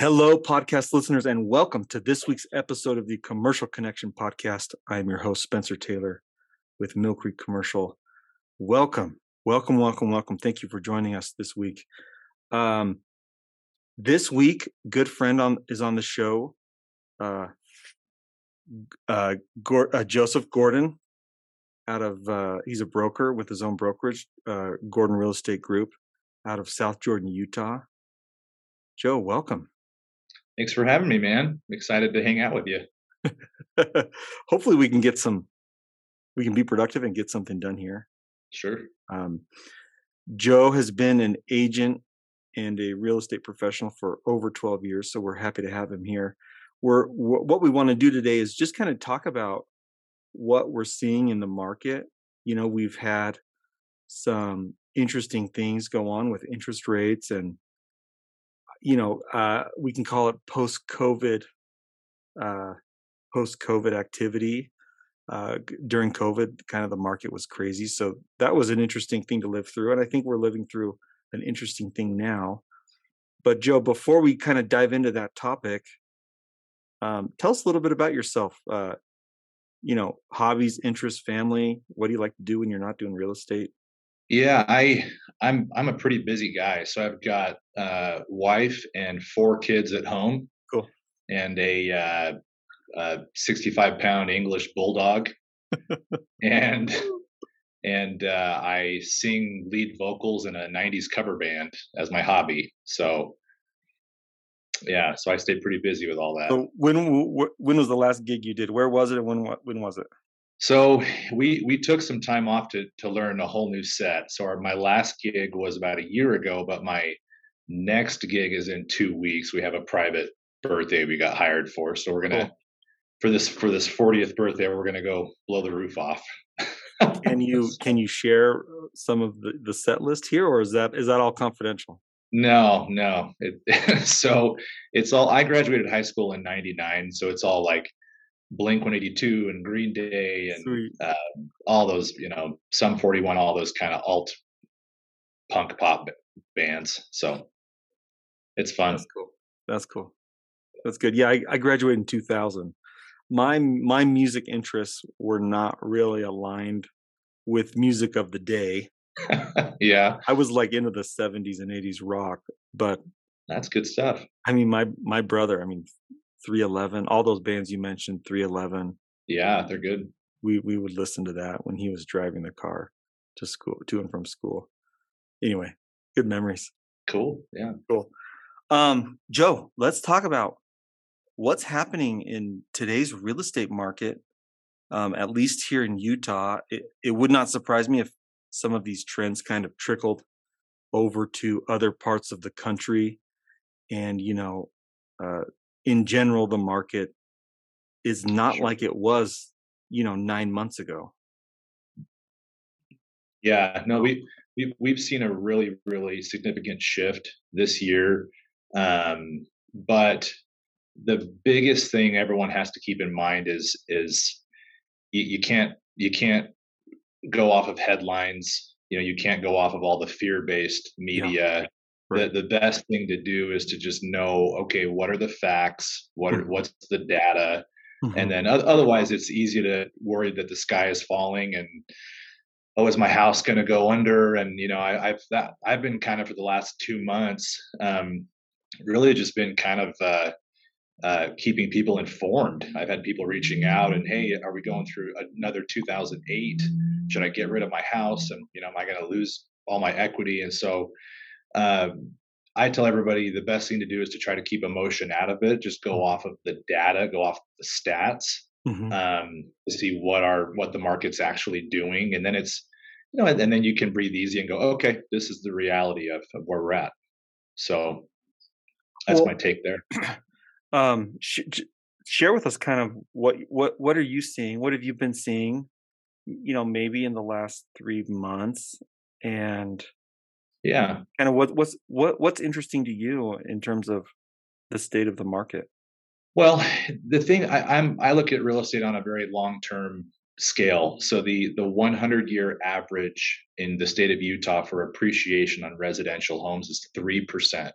Hello, podcast listeners, and welcome to this week's episode of the Commercial Connection podcast. I am your host, Spencer Taylor with Mill Creek Commercial. Welcome, welcome, welcome, welcome. Thank you for joining us this week. Um, this week, good friend on is on the show, uh, uh, Gor- uh, Joseph Gordon. Out of uh, he's a broker with his own brokerage, uh, Gordon Real Estate Group, out of South Jordan, Utah. Joe, welcome. Thanks for having me, man. I'm excited to hang out with you. Hopefully, we can get some. We can be productive and get something done here. Sure. Um, Joe has been an agent and a real estate professional for over 12 years, so we're happy to have him here. We're wh- what we want to do today is just kind of talk about what we're seeing in the market. You know, we've had some interesting things go on with interest rates and you know, uh, we can call it post COVID, uh, post COVID activity. Uh, during COVID, kind of the market was crazy. So that was an interesting thing to live through. And I think we're living through an interesting thing now. But Joe, before we kind of dive into that topic, um, tell us a little bit about yourself. Uh, you know, hobbies, interests, family. What do you like to do when you're not doing real estate? Yeah, I I'm I'm a pretty busy guy. So I've got uh wife and four kids at home. Cool. And a uh, uh 65 pound English bulldog. and and uh, I sing lead vocals in a 90s cover band as my hobby. So yeah, so I stayed pretty busy with all that. So when when was the last gig you did? Where was it and when when was it? So we we took some time off to to learn a whole new set. So our, my last gig was about a year ago, but my next gig is in two weeks. We have a private birthday we got hired for, so we're gonna cool. for this for this 40th birthday we're gonna go blow the roof off. can you can you share some of the, the set list here, or is that is that all confidential? No, no. It, so it's all. I graduated high school in '99, so it's all like Blink 182 and Green Day and uh, all those, you know, Sum 41, all those kind of alt punk pop bands. So it's fun. That's cool. That's cool. That's good. Yeah, I, I graduated in 2000. My my music interests were not really aligned with music of the day. yeah, I was like into the 70s and 80s rock, but that's good stuff. I mean, my my brother. I mean, 311, all those bands you mentioned, 311. Yeah, they're good. We we would listen to that when he was driving the car to school, to and from school. Anyway, good memories. Cool. Yeah. Cool. Um, Joe, let's talk about what's happening in today's real estate market. Um, at least here in Utah, it, it would not surprise me if some of these trends kind of trickled over to other parts of the country. And, you know, uh, in general the market is not sure. like it was you know 9 months ago yeah no we we've, we've seen a really really significant shift this year um, but the biggest thing everyone has to keep in mind is is you, you can't you can't go off of headlines you know you can't go off of all the fear based media yeah the, the best thing to do is to just know okay what are the facts? What are, mm-hmm. what's the data? Mm-hmm. and then otherwise it's easy to worry that the sky is falling and oh is my house going to go under? And you know I, have that i've been kind of for the last two months um, really just been kind of uh, uh, keeping people informed. I've had people reaching out and hey are we going through another 2008 should i get rid of my house? And you know am i going to lose all my equity? And so um, I tell everybody the best thing to do is to try to keep emotion out of it. Just go mm-hmm. off of the data, go off the stats, mm-hmm. um, to see what are what the market's actually doing, and then it's you know, and, and, then you can breathe easy and go, okay, this is the reality of, of where we're at. So that's well, my take there. Um, sh- share with us kind of what what what are you seeing? What have you been seeing? You know, maybe in the last three months, and yeah. Kind of what what's what what's interesting to you in terms of the state of the market? Well the thing I, i'm i look at real estate on a very long term scale. So the the 100 year average in the state of utah for appreciation on residential homes is 3%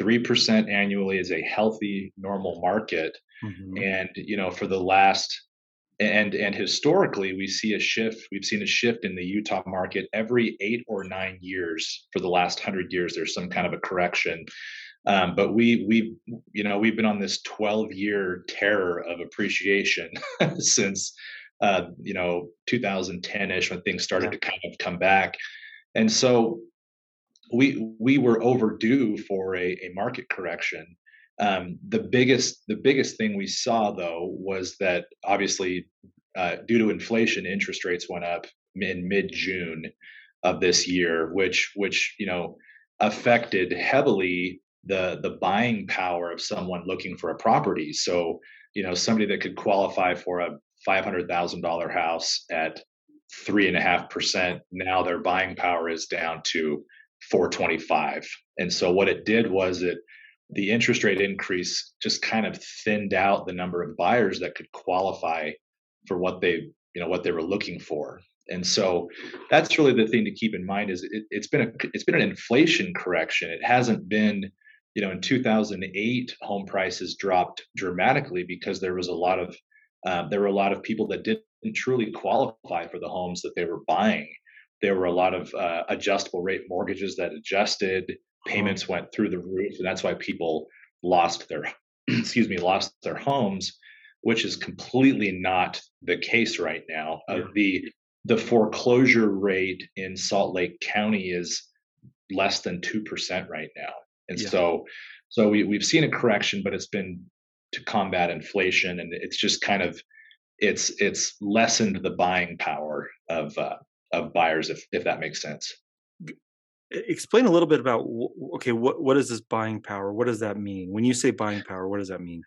3% annually is a healthy normal market. Mm-hmm. and you know for the last and and historically we see a shift we've seen a shift in the utah market every eight or nine years for the last hundred years. There's some kind of a correction. Um, but we we you know we've been on this 12 year terror of appreciation since uh, you know 2010ish when things started to kind of come back. And so we we were overdue for a, a market correction um, the biggest the biggest thing we saw though was that obviously uh, due to inflation, interest rates went up in mid June of this year, which which you know affected heavily the the buying power of someone looking for a property. So you know somebody that could qualify for a five hundred thousand dollar house at three and a half percent now their buying power is down to 425 and so what it did was it the interest rate increase just kind of thinned out the number of buyers that could qualify for what they you know what they were looking for. And so that's really the thing to keep in mind is it, has been a it's been an inflation correction. It hasn't been you know in 2008 home prices dropped dramatically because there was a lot of uh, there were a lot of people that didn't truly qualify for the homes that they were buying. There were a lot of uh, adjustable rate mortgages that adjusted payments went through the roof. And that's why people lost their excuse me lost their homes which is completely not the case right now. Uh, the the foreclosure rate in salt lake county is less than 2% right now. And yeah. so so we, we've seen a correction but it's been to combat inflation and it's just kind of it's it's lessened the buying power of uh, of buyers if if that makes sense explain a little bit about okay what what is this buying power what does that mean when you say buying power what does that mean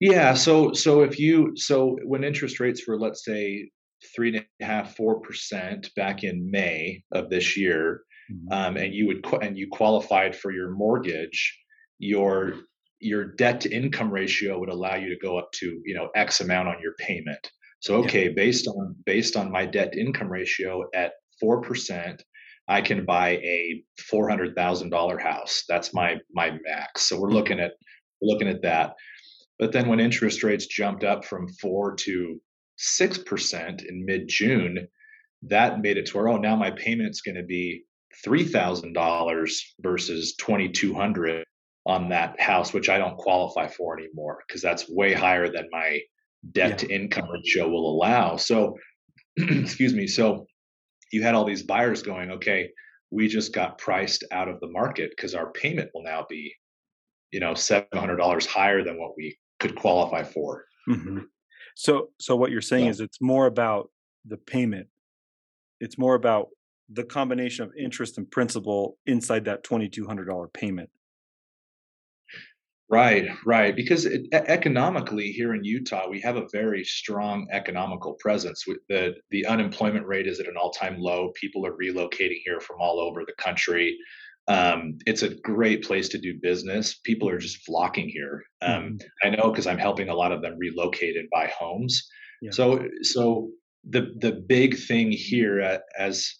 yeah so so if you so when interest rates were let's say three and a half four percent back in may of this year mm-hmm. um, and you would and you qualified for your mortgage your your debt to income ratio would allow you to go up to you know x amount on your payment so okay yeah. based on based on my debt to income ratio at four percent I can buy a four hundred thousand dollar house. That's my my max. So we're looking at looking at that. But then when interest rates jumped up from four to six percent in mid June, that made it to where oh now my payment's going to be three thousand dollars versus twenty two hundred on that house, which I don't qualify for anymore because that's way higher than my debt yeah. to income ratio will allow. So excuse me. So you had all these buyers going, okay, we just got priced out of the market because our payment will now be, you know, seven hundred dollars higher than what we could qualify for. Mm-hmm. So, so what you're saying is it's more about the payment. It's more about the combination of interest and principal inside that twenty two hundred dollar payment. Right, right. Because it, economically here in Utah, we have a very strong economical presence. The the unemployment rate is at an all time low. People are relocating here from all over the country. Um, it's a great place to do business. People are just flocking here. Um, mm-hmm. I know because I'm helping a lot of them relocate and buy homes. Yeah. So so the the big thing here as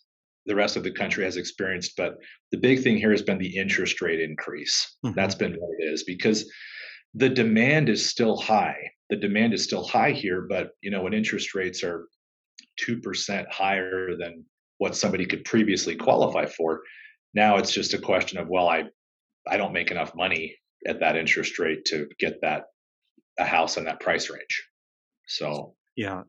the rest of the country has experienced. But the big thing here has been the interest rate increase. Mm-hmm. That's been what it is because the demand is still high. The demand is still high here, but you know when interest rates are two percent higher than what somebody could previously qualify for, now it's just a question of well, I I don't make enough money at that interest rate to get that a house in that price range. So yeah.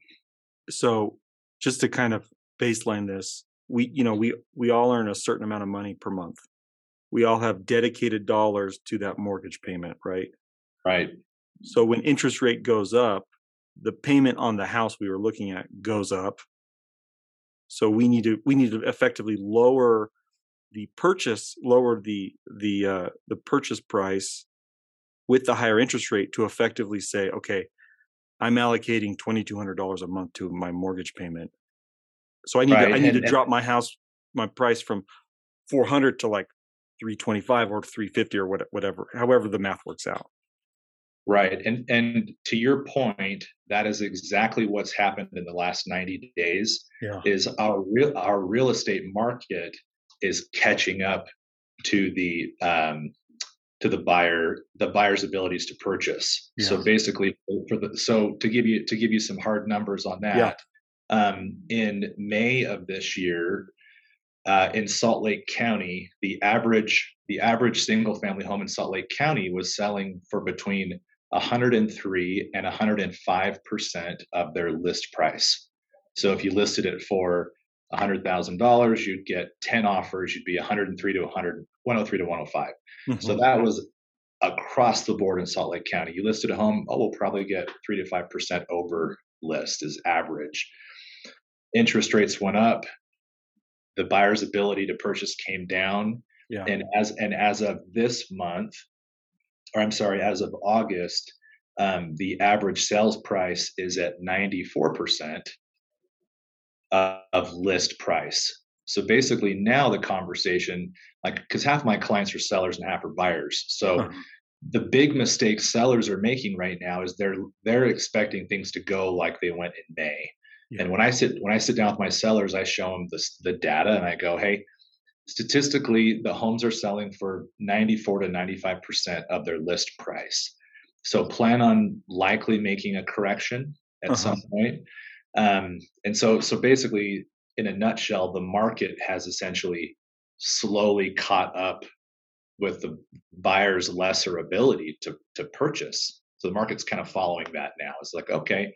So just to kind of baseline this, we you know we we all earn a certain amount of money per month. We all have dedicated dollars to that mortgage payment right? Right. So when interest rate goes up the payment on the house we were looking at goes up. So we need to we need to effectively lower the purchase lower the the uh the purchase price with the higher interest rate to effectively say okay i'm allocating $2200 a month to my mortgage payment so I need right. to, I need and, to drop my house my price from 400 to like 325 or 350 or whatever however the math works out. Right. And and to your point, that is exactly what's happened in the last 90 days. Yeah. Is our real our real estate market is catching up to the um to the buyer the buyer's abilities to purchase. Yeah. So basically, for the so to give you to give you some hard numbers on that, Yeah. Um, in May of this year, uh, in Salt Lake County, the average the average single family home in Salt Lake County was selling for between 103 and 105 percent of their list price. So if you listed it for $100,000, you'd get 10 offers, you'd be 103 to 100, 103 to 105. So Mhm. that was across the board in Salt Lake County. You listed a home, oh, we'll probably get three to five percent over list is average. Interest rates went up. The buyer's ability to purchase came down. yeah. And as and as of this month, or I'm sorry, as of August, um, the average sales price is at 94% of list price. So basically, now the conversation, like, because half my clients are sellers and half are buyers. So Huh. the big mistake sellers are making right now is they're they're expecting things to go like they went in May. Yeah. And when I sit when I sit down with my sellers, I show them this the data and I go, hey, statistically, the homes are selling for 94 to 95 percent of their list price. So plan on likely making a correction at Uh-huh. some point. Um, and so so basically, in a nutshell, the market has essentially slowly caught up with the buyer's lesser ability to to purchase. So the market's kind of following that now. It's like, okay,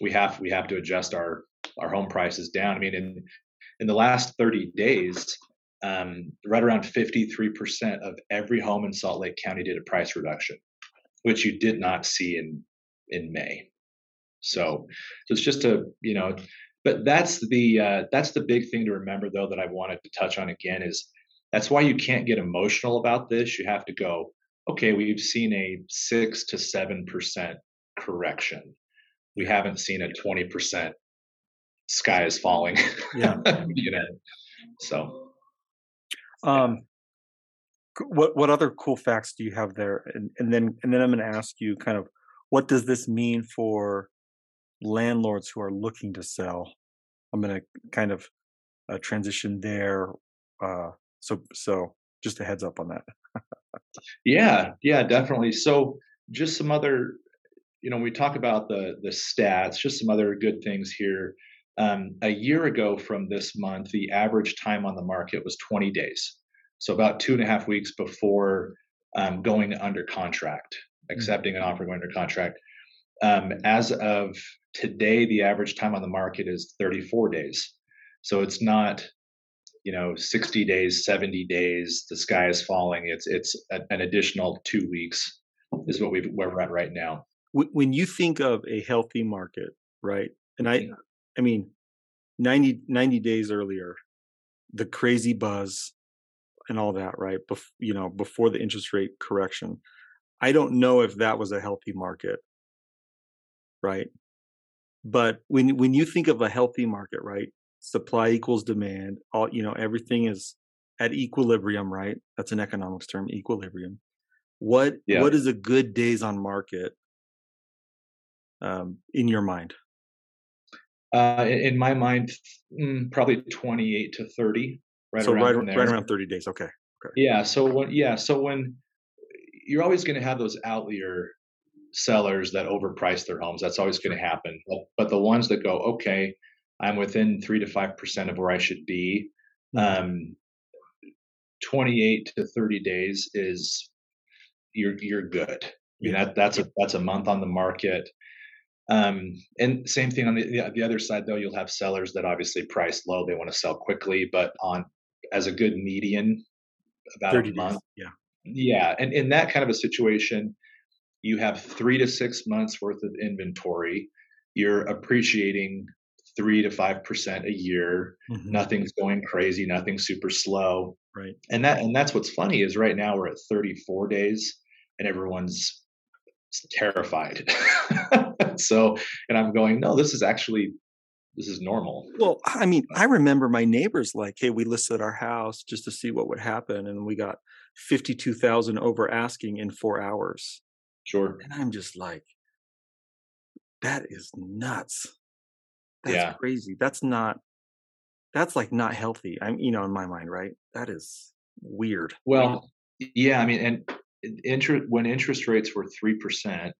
we have we have to adjust our our home prices down. I mean, in in the last 30 days, um, right around 53% of every home in Salt Lake County did a price reduction, which you did not see in in May. So, so it's just a you know, but that's the uh, that's the big thing to remember though that I wanted to touch on again is that's why you can't get emotional about this. You have to go, okay, we've seen a six to seven percent correction. We haven't seen a twenty percent sky is falling. Yeah. you know. So Um, what what other cool facts do you have there? And and then and then I'm going to ask you kind of what does this mean for landlords who are looking to sell? I'm going to kind of uh, transition there. Uh, so so just a heads up on that. yeah, yeah, definitely. So just some other, you know, we talk about the the stats, just some other good things here. Um, a year ago from this month, the average time on the market was 20 days. So about two and a half weeks before um, going under contract, accepting an offer, going under contract. Um, as of today, the average time on the market is 34 days. So it's not, you know, 60 days, 70 days. The sky is falling. It's it's a, an additional two weeks is what we where we're at right now. Wh- When you think of a healthy market, right? And I. I mean 90 90 days earlier, the crazy buzz and all that, right? Bef- you know, before the interest rate correction. I don't know if that was a healthy market, right? But when when you think of a healthy market, right? Supply equals demand. All you know, everything is at equilibrium, right? That's an economics term, equilibrium. What Yeah. what is a good days on market um, in your mind? Uh, in, my mind, mm, probably 28 to 30, right so around right right around thirty days. Okay. Yeah. So when yeah, so when you're always going to have those outlier sellers that overprice their homes. That's always going to happen. But, but the ones that go, okay, I'm within three to five percent of where I should be. Mhm. Um, 28 to 30 days is you're you're good. I mean, that that's a that's a month on the market. Um, and same thing on the, the the other side though, you'll have sellers that obviously price low, they want to sell quickly, but on as a good median, about a Thirty days. Yeah. Yeah, and in that kind of a situation, you have three to six months worth of inventory. You're appreciating three to five percent a year. Mhm. Nothing's going crazy. Nothing's super slow. Right. And that and that's what's funny is right now we're at 34 days, and everyone's terrified. so, and I'm going, no, this is actually this is normal. Well, I mean, I remember my neighbors like, "Hey, we listed our house just to see what would happen, and we got fifty-two thousand over asking in four hours." Sure. And I'm just like, "That is nuts. That's Yeah. crazy. That's not. That's like not healthy. I'm, you know, in my mind, right? That is weird. Well, yeah, I mean, and interest when interest rates were three percent.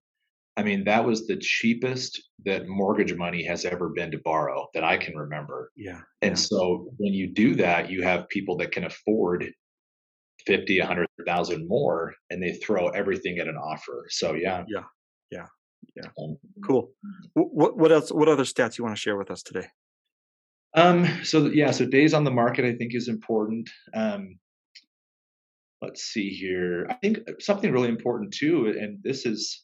I mean, that was the cheapest that mortgage money has ever been to borrow that I can remember. Yeah. And yeah. so when you do that, you have people that can afford 50, 100,000 more and they throw everything at an offer. So yeah. Yeah. Yeah. Yeah. Um, cool. What, what else, what other stats you want to share with us today? Um, so yeah, so days on the market, I think is important. Um, let's see here. I think something really important too, and this is,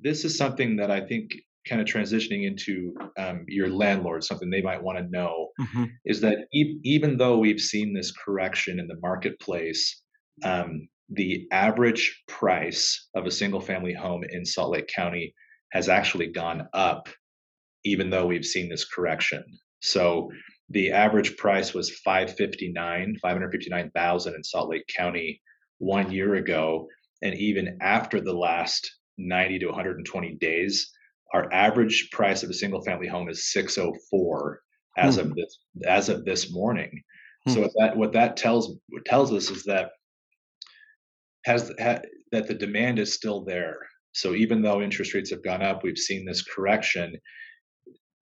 this is something that I think kind of transitioning into um, your landlord, something they might want to know mm-hmm. is that e- even though we've seen this correction in the marketplace, um, the average price of a single family home in Salt Lake County has actually gone up, even though we've seen this correction. So the average price was 559, 559,000 in Salt Lake County one year ago. And even after the last 90 to 120 days, our average price of a single family home is 604 as mm. of this as of this morning. Mm. So what that what that tells what tells us is that has ha, that the demand is still there. So even though interest rates have gone up, we've seen this correction.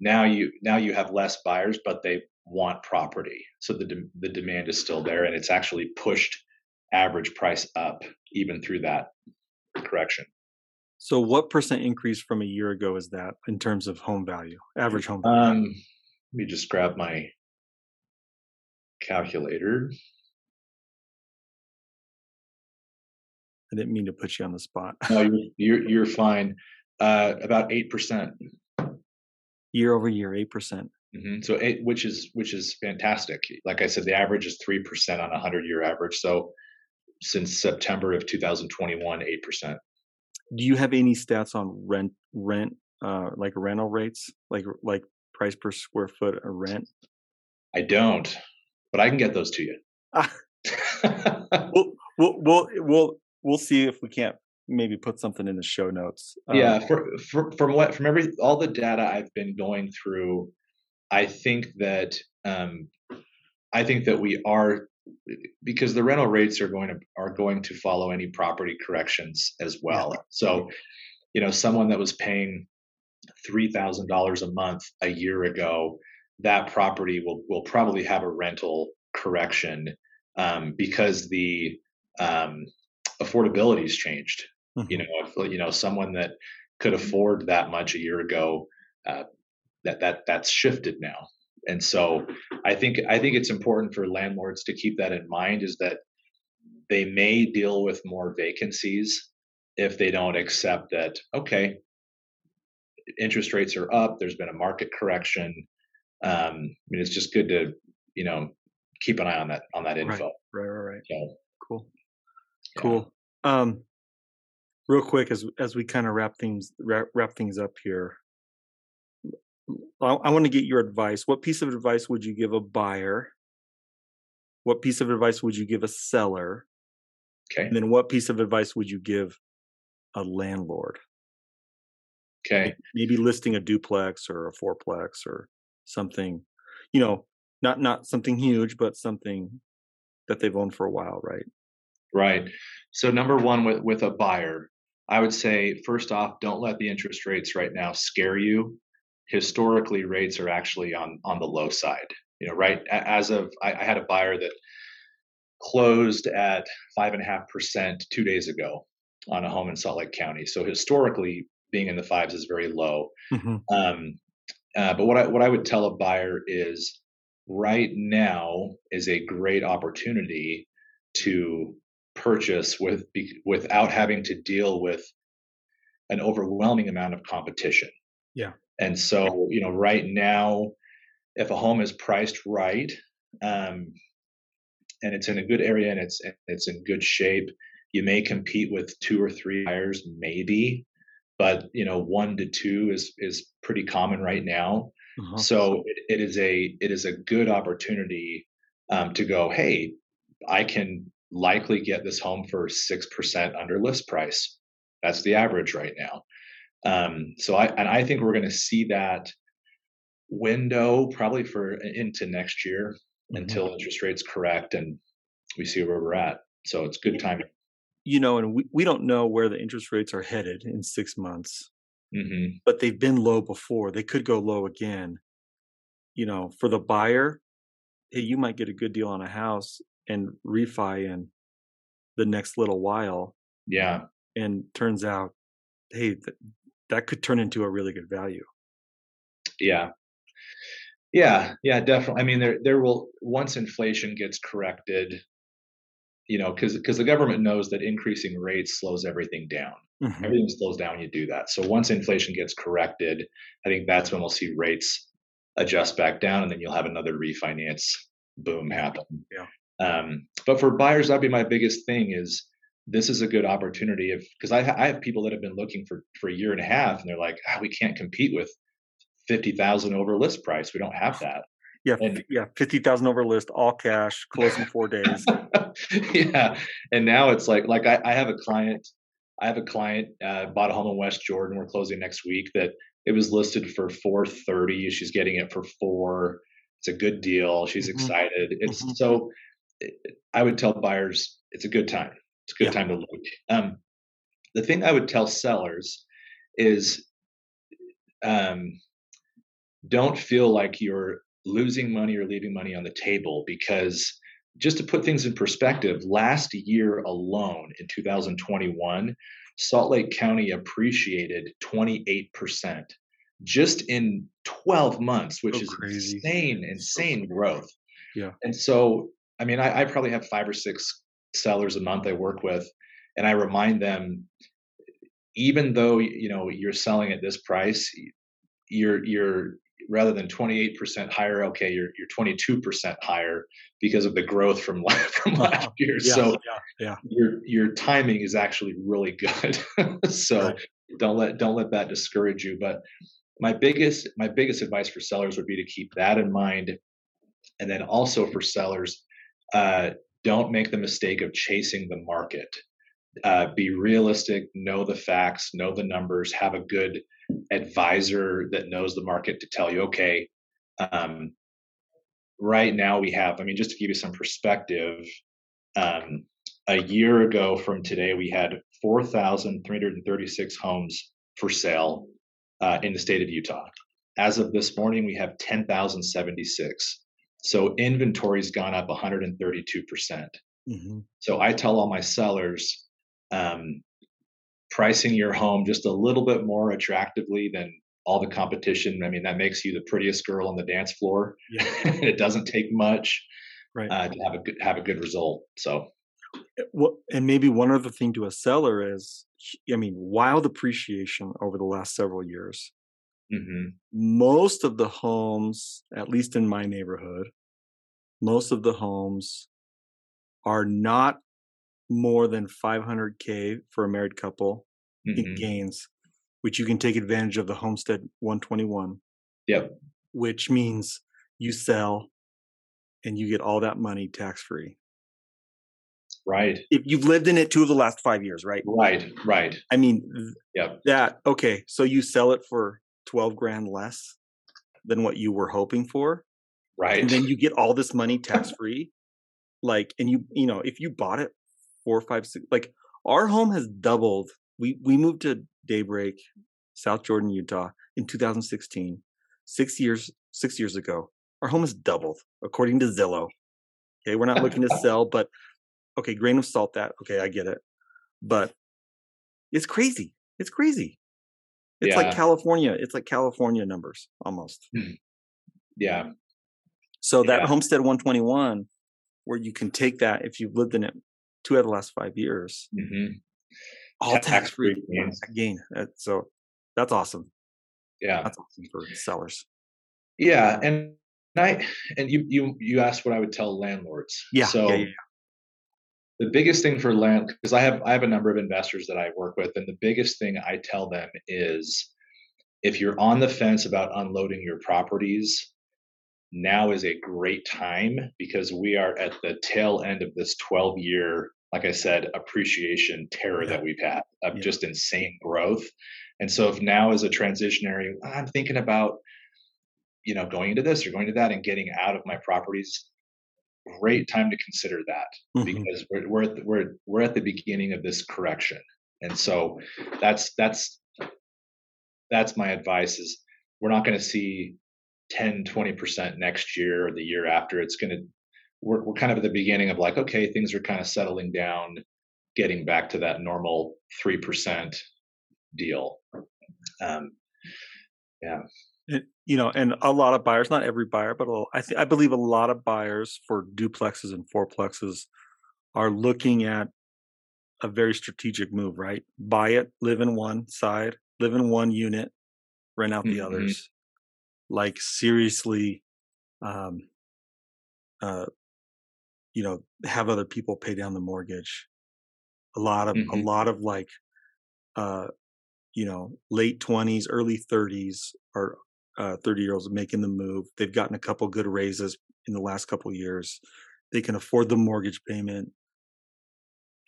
Now you now you have less buyers, but they want property. So the de- the demand is still there, and it's actually pushed average price up even through that correction. So, what percent increase from a year ago is that in terms of home value, average home value? Um, let me just grab my calculator. I didn't mean to put you on the spot. no, you're you're, you're fine. Uh, about eight percent. Year over year, eight percent. Mm-hmm. So eight, which is which is fantastic. Like I said, the average is three percent on a hundred year average. So since September of 2021, eight percent. Do you have any stats on rent rent uh like rental rates, like like price per square foot of rent? I don't, but I can get those to you. we'll, we'll we'll we'll we'll see if we can't maybe put something in the show notes. Um, yeah, for, for, from what from every all the data I've been going through, I think that um, I think that we are because the rental rates are going to are going to follow any property corrections as well. Yeah. So, you know, someone that was paying three thousand dollars a month a year ago, that property will will probably have a rental correction um, because the um, affordability's changed. Mm-hmm. You know, if, you know, someone that could afford that much a year ago, uh, that that that's shifted now. And so, I think I think it's important for landlords to keep that in mind. Is that they may deal with more vacancies if they don't accept that. Okay, interest rates are up. There's been a market correction. Um, I mean, it's just good to you know keep an eye on that on that info. Right, right, right. right. So, cool, yeah. cool. Um, real quick, as as we kind of wrap things wrap, wrap things up here, I, I want to get your advice. What piece of advice would you give a buyer? What piece of advice would you give a seller? Okay. And then what piece of advice would you give a landlord? Okay. Maybe listing a duplex or a fourplex or something, you know, not not something huge, but something that they've owned for a while, right? Right. So number one with with a buyer, I would say first off, don't let the interest rates right now scare you. Historically, rates are actually on on the low side. You know, right as of I, I had a buyer that closed at five and a half percent two days ago on a home in Salt Lake County. So historically, being in the fives is very low. Mm-hmm. Um, uh, but what I what I would tell a buyer is right now is a great opportunity to purchase with without having to deal with an overwhelming amount of competition. Yeah. And so, you know, right now, if a home is priced right, um, and it's in a good area and it's it's in good shape, you may compete with two or three buyers, maybe, but you know, one to two is is pretty common right now. Uh-huh. So it, it is a it is a good opportunity um, to go. Hey, I can likely get this home for 6% under list price. That's the average right now. Um, so I, and I think we're going to see that window probably for into next year mm-hmm. until interest rates correct and we see where we're at. So it's good timing. you know, and we, we don't know where the interest rates are headed in six months, hmm but they've been low before. They could go low again. You know, for the buyer, hey, you might get a good deal on a house and refi in the next little while. Yeah. And turns out, hey, that could turn into a really good value. Yeah. Yeah. Yeah. Definitely. I mean, there there will once inflation gets corrected, you know, because because the government knows that increasing rates slows everything down. Mhm. Everything slows down when you do that. So once inflation gets corrected, I think that's when we'll see rates adjust back down, and then you'll have another refinance boom happen. Yeah. Um, but for buyers, that'd be my biggest thing is this is a good opportunity if because I, I have people that have been looking for for a year and a half and they're like ah, we can't compete with 50,000 over list price. We don't have that. Yeah, And- yeah, fifty thousand over list, all cash, closing four days. yeah and now it's like like I, I have a client i have a client uh, bought a home in west jordan. We're closing next week that it was listed for 430 she's getting it for four. It's a good deal. She's Mhm. excited. It's Mhm. so i would tell buyers it's a good time it's a good Yeah. time to look um, the thing i would tell sellers is um, don't feel like you're losing money or leaving money on the table because just to put things in perspective, last year alone in 2021, Salt Lake County appreciated 28% just in 12 months, which So is crazy. insane, insane growth. Yeah. And so, I mean, I, I probably have five or six sellers a month I work with, and I remind them, even though you know you're selling at this price, you're you're rather than 28% higher, okay, you're you're 22% higher because of the growth from from last year. Yeah, So yeah, your your timing is actually really good. so Right. don't let don't let that discourage you. But my biggest my biggest advice for sellers would be to keep that in mind, and then also for sellers, uh, don't make the mistake of chasing the market. Uh, be realistic, know the facts, know the numbers, have a good advisor that knows the market to tell you, okay, um, right now we have, I mean, just to give you some perspective, um, a year ago from today, we had 4,336 homes for sale uh, in the state of Utah. As of this morning, we have 10,076. So inventory's gone up 132%. hmm So I tell all my sellers, um, pricing your home just a little bit more attractively than all the competition. I mean, that makes you the prettiest girl on the dance floor. Yeah. it doesn't take much Right. uh, to have a good have a good result. So What and maybe one other thing to a seller is, I mean, wild appreciation over the last several years. Mhm. Most of the homes, at least in my neighborhood, most of the homes are not more than 500k for a married couple in Mhm. gains, which you can take advantage of the Homestead 121. Yep. Which means you sell and you get all that money tax free. right, If you've lived in it two of the last five years, right? right, right. I mean, Yep. that okay. So you sell it for twelve grand less than what you were hoping for, Right. and then you get all this money tax free. Like, and you you know, if you bought it four, five, six, like our home has doubled. We we moved to Daybreak, South Jordan, Utah, in 2016. Six years six years ago, our home has doubled according to Zillow. Okay, we're not looking to sell, but okay, grain of salt that. Okay, I get it, but it's crazy. It's crazy. It's Yeah. like California. It's like California numbers almost. yeah. So that Yeah. Homestead 121, where you can take that if you've lived in it two out of the last five years, hmm all Tax- free gain. So that's awesome. Yeah. That's awesome for sellers. Yeah. And I and you you you asked what I would tell landlords. Yeah. So yeah, the biggest thing for land because i have i have a number of investors that i work with and the biggest thing i tell them is if you're on the fence about unloading your properties now is a great time because we are at the tail end of this 12 year like i said appreciation terror Yeah. that we've had of Yeah. just insane growth and so if now is a transitionary i'm thinking about you know going into this or going to that and getting out of my properties great time to consider that Mhm. because we're we're at the, we're we're at the beginning of this correction, and so that's that's that's my advice is we're not going to see 10 20% next year or the year after. It's going to we're, we're kind of at the beginning of like okay things are kind of settling down getting back to that normal 3% deal. Um, yeah And, you know, and a lot of buyers, not every buyer, but a little, I th- I believe a lot of buyers for duplexes and fourplexes are looking at a very strategic move, right? Buy it, live in one side, live in one unit, rent out the Mhm. others. Like seriously, um, uh, you know, have other people pay down the mortgage. A lot of a Mhm. lot of like, uh, you know, late twenties, early thirties are uh, 30 year olds making the move. They've gotten a couple good raises in the last couple years. They can afford the mortgage payment.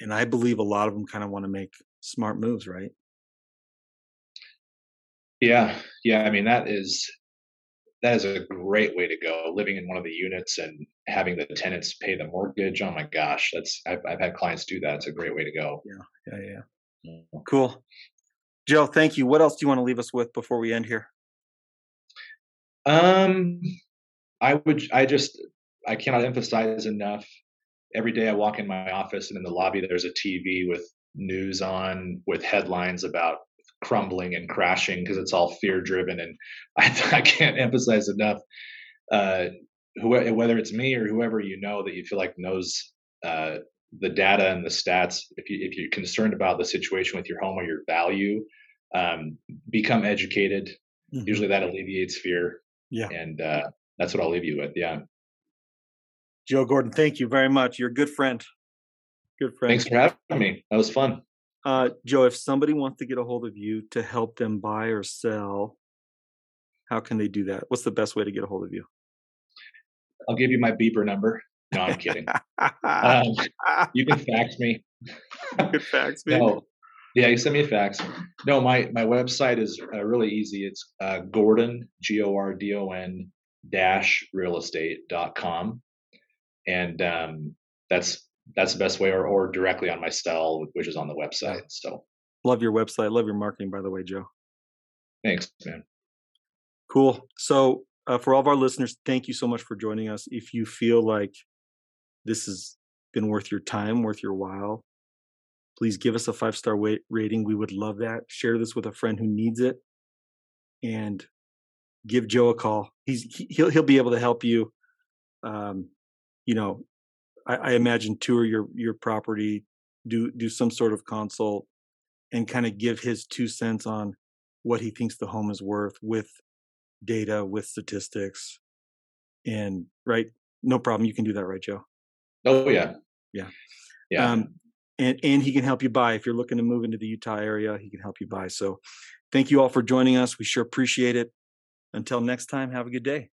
And I believe a lot of them kind of want to make smart moves, right? yeah yeah i mean that is that is a great way to go living in one of the units and having the tenants pay the mortgage oh my gosh that's i've, I've had clients do that it's a great way to go Yeah, yeah. Cool. Joe, thank you. What else do you want to leave us with before we end here? Um, I would, I just, I cannot emphasize enough. Every day I walk in my office and in the lobby, there's a TV with news on with headlines about crumbling and crashing because it's all fear driven. And I, I can't emphasize enough, uh, who, whether it's me or whoever you know that you feel like knows, uh, the data and the stats, if you, if you're concerned about the situation with your home or your value, um, become educated. Mhm. Usually that alleviates fear Yeah. and uh, that's what I'll leave you with. Yeah. Joe Gordon, thank you very much. You're a good friend. Good friend. Thanks for having me. That was fun. Uh, Joe, if somebody wants to get a hold of you to help them buy or sell, how can they do that? What's the best way to get a hold of you? I'll give you my beeper number. No, I'm kidding. Um, you can fax me. good facts, man. No. Yeah, you send me a fax. No, my my website is uh, really easy. It's uh, Gordon G O R D O N dash real estate dot com, and um, that's that's the best way, or or directly on my cell, which is on the website. So Love your website. Love your marketing, by the way, Joe. thanks, man. Cool. So, uh, for all of our listeners, thank you so much for joining us. If you feel like this has been worth your time, worth your while, please give us a five star rating. We would love that. Share this with a friend who needs it, and give Joe a call. He's he- he'll he'll be able to help you. Um, you know, I, I imagine tour your your property, do do some sort of consult, and kind of give his two cents on what he thinks the home is worth with data, with statistics, and right, no problem. You can do that, right, Joe? Oh yeah, Yeah. yeah. Um, and and he can help you buy if you're looking to move into the Utah area. He can help you buy. So, thank you all for joining us. We sure appreciate it. Until next time, have a good day.